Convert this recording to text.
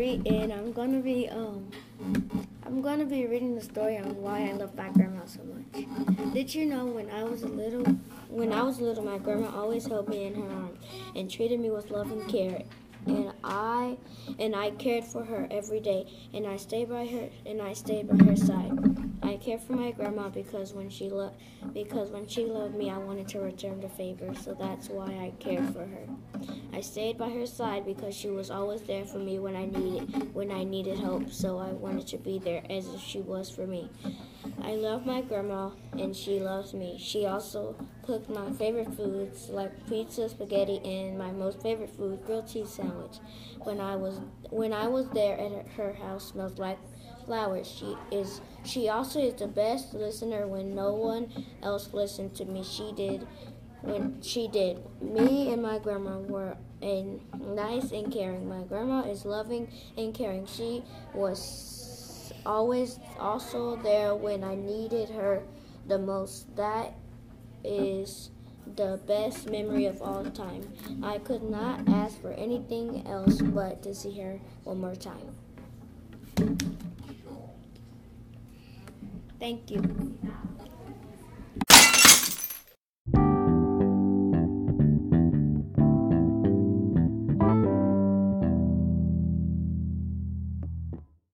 Mary, and I'm gonna be um, I'm gonna be reading the story on why I love my grandma so much. Did you know when I was a little, when I was little, my grandma always held me in her arms and treated me with love and care, and I, and I cared for her every day, and I stayed by her, and I stayed by her side. I cared for my grandma because when she loved, because when she loved me, I wanted to return the favor. So that's why I cared for her. I stayed by her side because she was always there for me when I needed when I needed help. So I wanted to be there as if she was for me. I love my grandma and she loves me. She also cooked my favorite foods like pizza, spaghetti, and my most favorite food, grilled cheese sandwich. When I was when I was there at her house, smelled like flowers. She is she also is the best listener when no one else listened to me. She did when she did. Me and my grandma were a nice and caring. My grandma is loving and caring. She was always also there when I needed her the most. That is the best memory of all time. I could not ask for anything else but to see her one more time. Thank you.